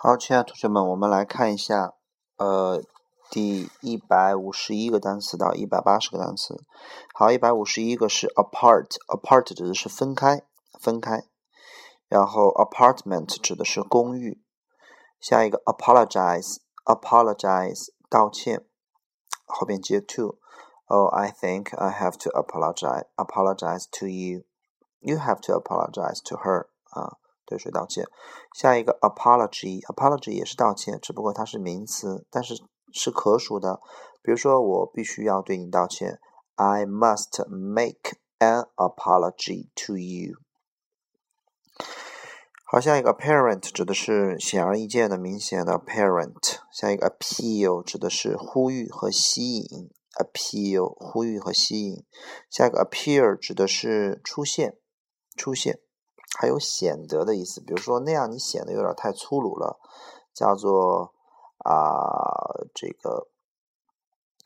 好，亲爱的同学们，我们来看一下，呃，第一百五十一个单词到一百八十个单词。好，一百五十一个是 apart，apart 指的是分开，分开。然后 apartment 指的是公寓。下一个 apologize，apologize 道歉，后边接 to。Oh, I think I have to apologize, apologize to you. You have to apologize to her. 啊。对谁道歉？下一个 apology，apology 也是道歉，只不过它是名词，但是是可数的。比如说，我必须要对你道歉，I must make an apology to you。好，下一个 parent 指的是显而易见的、明显的 apparent。下一个 appeal 指的是呼吁和吸引，appeal 呼吁和吸引。下一个 appear 指的是出现，出现。还有显得的意思，比如说那样你显得有点太粗鲁了，叫做啊这个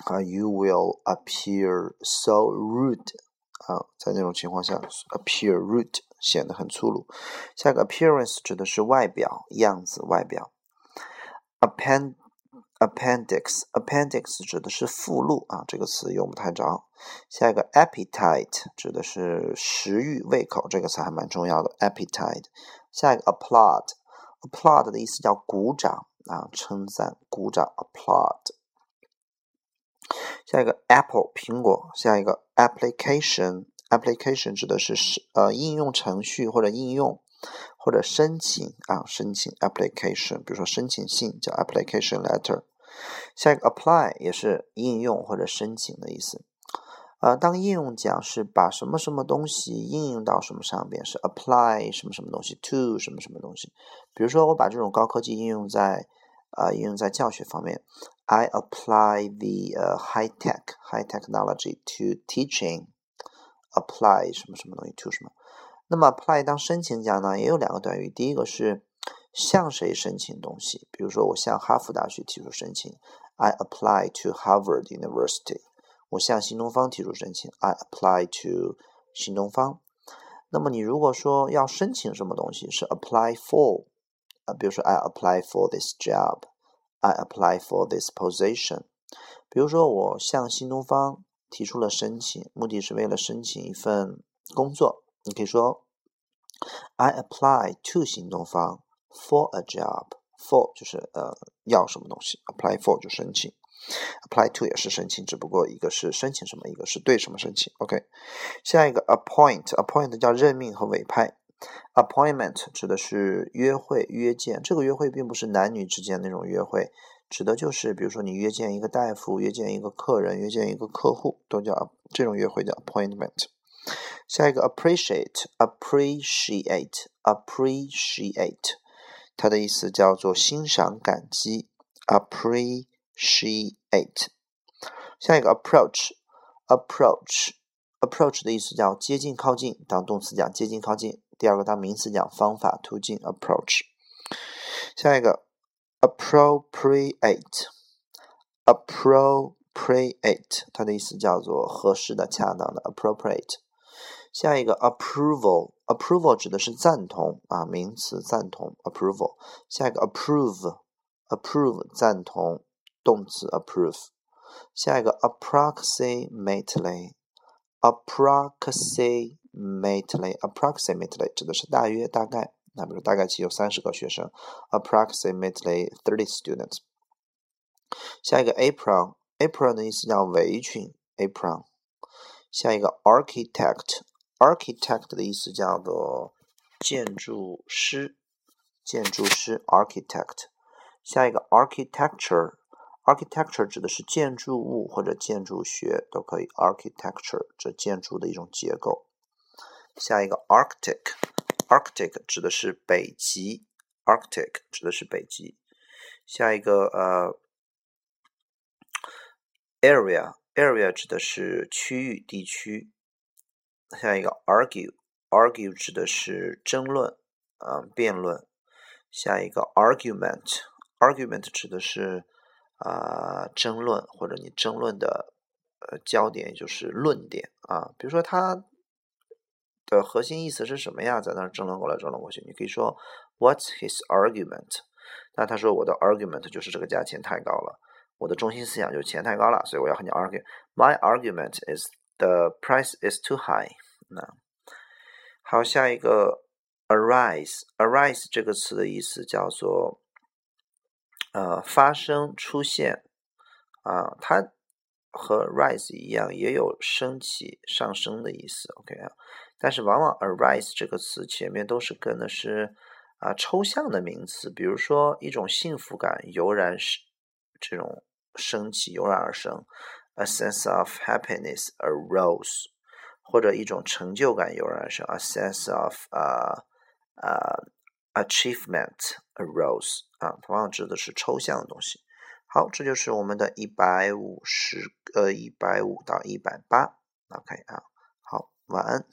啊，you will appear so rude 啊，在那种情况下，appear rude 显得很粗鲁。下一个 appearance 指的是外表样子，外表。append appendix appendix 指的是附录啊，这个词用不太着。下一个 appetite 指的是食欲、胃口，这个词还蛮重要的。appetite。下一个 applaud applaud 的意思叫鼓掌啊，称赞、鼓掌。applaud。下一个 apple 苹果。下一个 application application 指的是是呃应用程序或者应用或者申请啊，申请 application，比如说申请信叫 application letter。下一个 apply 也是应用或者申请的意思。呃，当应用讲是把什么什么东西应用到什么上边，是 apply 什么什么东西 to 什么什么东西。比如说，我把这种高科技应用在啊应用在教学方面，I apply the 呃 high tech high technology to teaching。apply 什么什么东西 to 什么。那么 apply 当申请讲呢，也有两个短语，第一个是向谁申请东西，比如说我向哈佛大学提出申请，I apply to Harvard University。我向新东方提出申请，I apply to 新东方。那么你如果说要申请什么东西，是 apply for，啊，比如说 I apply for this job，I apply for this position。比如说我向新东方提出了申请，目的是为了申请一份工作，你可以说 I apply to 新东方 for a job。for 就是呃要什么东西，apply for 就申请。apply to 也是申请，只不过一个是申请什么，一个是对什么申请。OK，下一个 appoint，appoint 叫任命和委派，appointment 指的是约会、约见。这个约会并不是男女之间那种约会，指的就是比如说你约见一个大夫、约见一个客人、约见一个客户，都叫这种约会叫 appointment。下一个 appreciate，appreciate，appreciate，它的意思叫做欣赏、感激，appreciate。下一个 approach，approach，approach 的意思叫接近、靠近，当动词讲接近、靠近；第二个当名词讲方法、途径。approach。下一个 appropriate，appropriate，它的意思叫做合适的、恰当的。appropriate。下一个 approval approval 指的是赞同啊，名词赞同。approval。下一个 approve，approve 赞同。动词 approve，下一个 approximately，approximately，approximately 指的是大约、大概。那比如大概其有三十个学生，approximately thirty students。下一个 apron，apron 的意思叫围裙，apron。下一个 architect architect 的意思叫做建筑师，建筑师 architect。下一个 architecture。Architecture 指的是建筑物或者建筑学都可以。Architecture 指建筑的一种结构。下一个 Arctic，Arctic 指的是北极。Arctic 指的是北极。下一个呃 Area，Area 指的是区域地区。下一个 Argue，Argue 指的是争论啊辩论。下一个 Argument，Argument 指的是啊，争论或者你争论的呃焦点就是论点啊，比如说它的核心意思是什么呀？在那争论过来争论过去，你可以说 What's his argument？那他说我的 argument 就是这个价钱太高了，我的中心思想就是钱太高了，所以我要和你 argue。My argument is the price is too high。那好，下一个 arise。arise 这个词的意思叫做呃发生、出现啊，它和 rise 一样，也有升起、上升的意思。OK 啊。但是往往 arise 这个词前面都是跟的是啊抽象的名词，比如说一种幸福感油然是这种升起油然而生，a sense of happiness arose，或者一种成就感油然而生，a sense of 啊啊 achievement arose 啊，同样指的是抽象的东西。好，这就是我们的一百五十呃一百五到一百八，OK 啊，好，晚安。